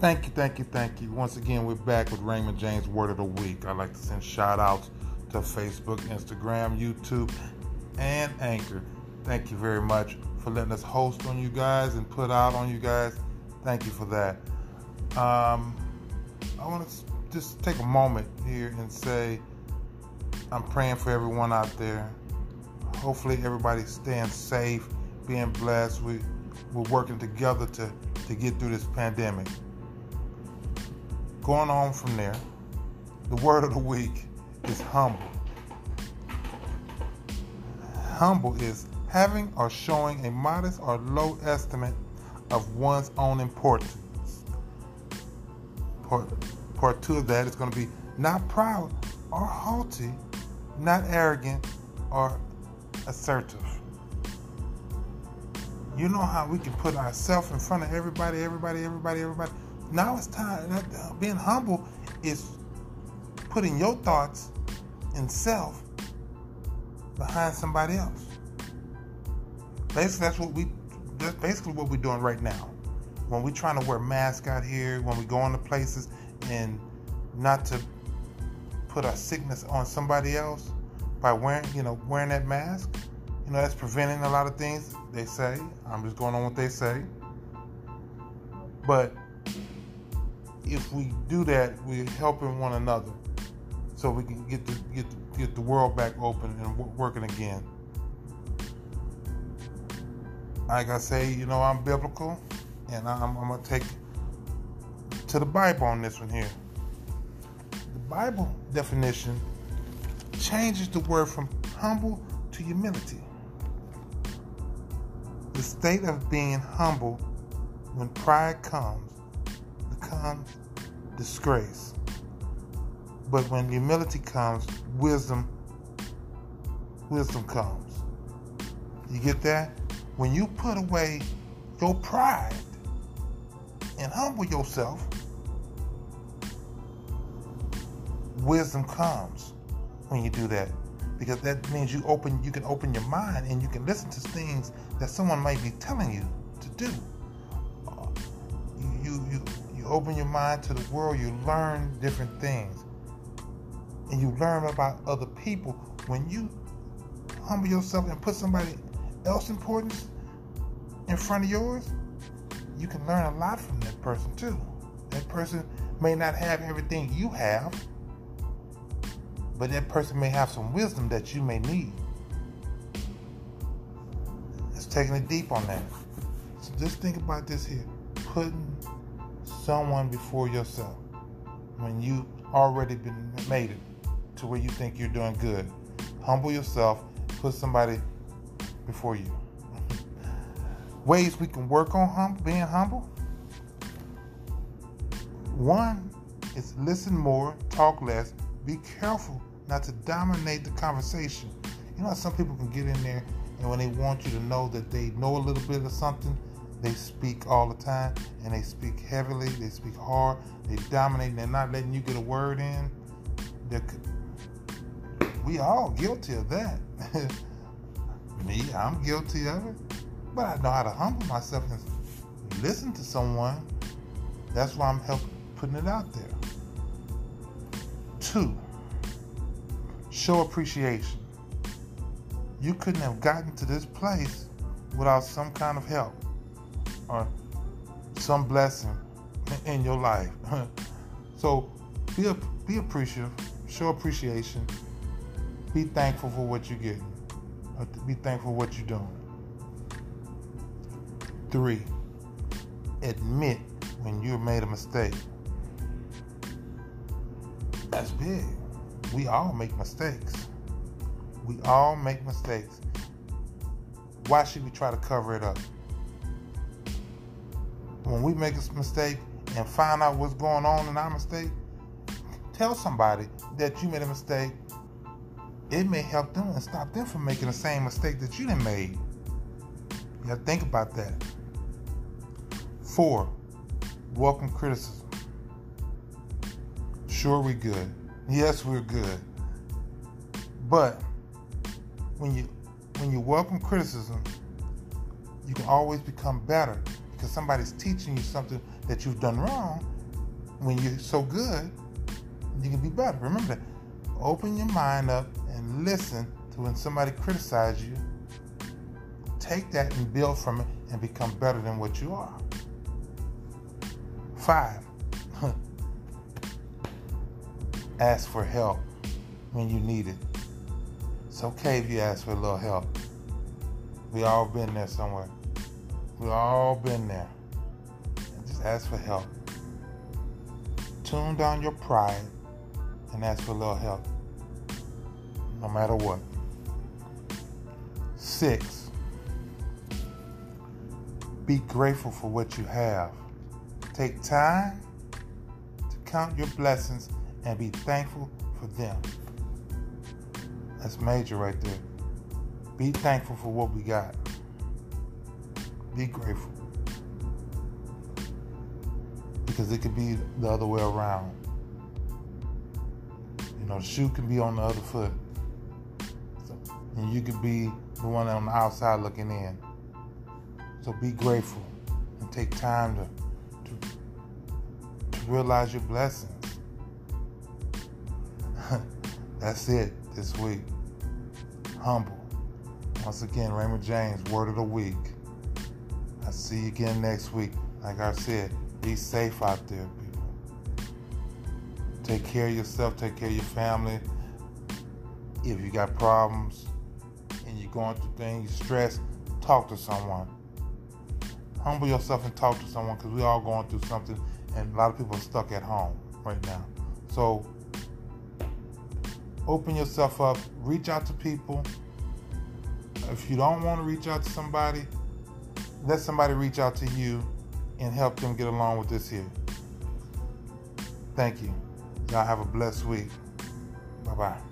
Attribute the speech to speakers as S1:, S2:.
S1: Thank you, thank you, thank you. Once again, we're back with Raymond James Word of the Week. I'd like to send shout outs to Facebook, Instagram, YouTube, and Anchor. Thank you very much for letting us host on you guys and put out on you guys. Thank you for that. Um, I want to just take a moment here and say I'm praying for everyone out there. Hopefully, everybody's staying safe, being blessed. We, we're working together to, to get through this pandemic. Going on from there, the word of the week is humble. Humble is having or showing a modest or low estimate of one's own importance. Part, part two of that is going to be not proud or haughty, not arrogant or assertive. You know how we can put ourselves in front of everybody, everybody, everybody, everybody. Now it's time. Uh, being humble is putting your thoughts and self behind somebody else. Basically, that's what we. That's basically what we're doing right now. When we're trying to wear masks out here, when we go into places, and not to put our sickness on somebody else by wearing, you know, wearing that mask. You know, that's preventing a lot of things. They say. I'm just going on what they say. But if we do that, we're helping one another, so we can get the get the, get the world back open and working again. Like I say, you know, I'm biblical, and I'm, I'm gonna take to the Bible on this one here. The Bible definition changes the word from humble to humility. The state of being humble when pride comes becomes disgrace. But when humility comes, wisdom wisdom comes. You get that? When you put away your pride and humble yourself, wisdom comes when you do that because that means you open you can open your mind and you can listen to things that someone might be telling you to do uh, you you you open your mind to the world you learn different things and you learn about other people when you humble yourself and put somebody else importance in front of yours you can learn a lot from that person too that person may not have everything you have but that person may have some wisdom that you may need. It's taking it deep on that. So just think about this here putting someone before yourself when you already been made it to where you think you're doing good. Humble yourself, put somebody before you. Ways we can work on hum- being humble. One is listen more, talk less, be careful not to dominate the conversation. You know, some people can get in there and when they want you to know that they know a little bit of something, they speak all the time and they speak heavily, they speak hard, they dominate, they're not letting you get a word in. They're, we all guilty of that. Me, I'm guilty of it. But I know how to humble myself and listen to someone. That's why I'm helping putting it out there. Two, show appreciation. You couldn't have gotten to this place without some kind of help or some blessing in your life. so be be appreciative, show appreciation, be thankful for what you're getting, be thankful for what you're doing. Three, admit when you made a mistake. That's big. We all make mistakes. We all make mistakes. Why should we try to cover it up? When we make a mistake and find out what's going on in our mistake, tell somebody that you made a mistake. It may help them and stop them from making the same mistake that you done made. You have to think about that. Four, welcome criticism. Sure, we good. Yes, we're good. But when you when you welcome criticism, you can always become better because somebody's teaching you something that you've done wrong. When you're so good, you can be better. Remember that. Open your mind up and listen to when somebody criticizes you. Take that and build from it and become better than what you are. Five, ask for help when you need it. It's okay if you ask for a little help. We all been there somewhere. We all been there. And just ask for help. Tune down your pride and ask for a little help. No matter what. Six, be grateful for what you have. Take time to count your blessings and be thankful for them. That's major right there. Be thankful for what we got. Be grateful. Because it could be the other way around. You know, the shoe can be on the other foot. So, and you could be the one on the outside looking in. So be grateful and take time to, to, to realize your blessings. That's it this week. Humble. Once again, Raymond James, word of the week. I'll see you again next week. Like I said, be safe out there, people. Take care of yourself, take care of your family. If you got problems and you're going through things, stress, talk to someone. Humble yourself and talk to someone because we're all going through something and a lot of people are stuck at home right now. So open yourself up, reach out to people. If you don't want to reach out to somebody, let somebody reach out to you and help them get along with this here. Thank you. Y'all have a blessed week. Bye bye.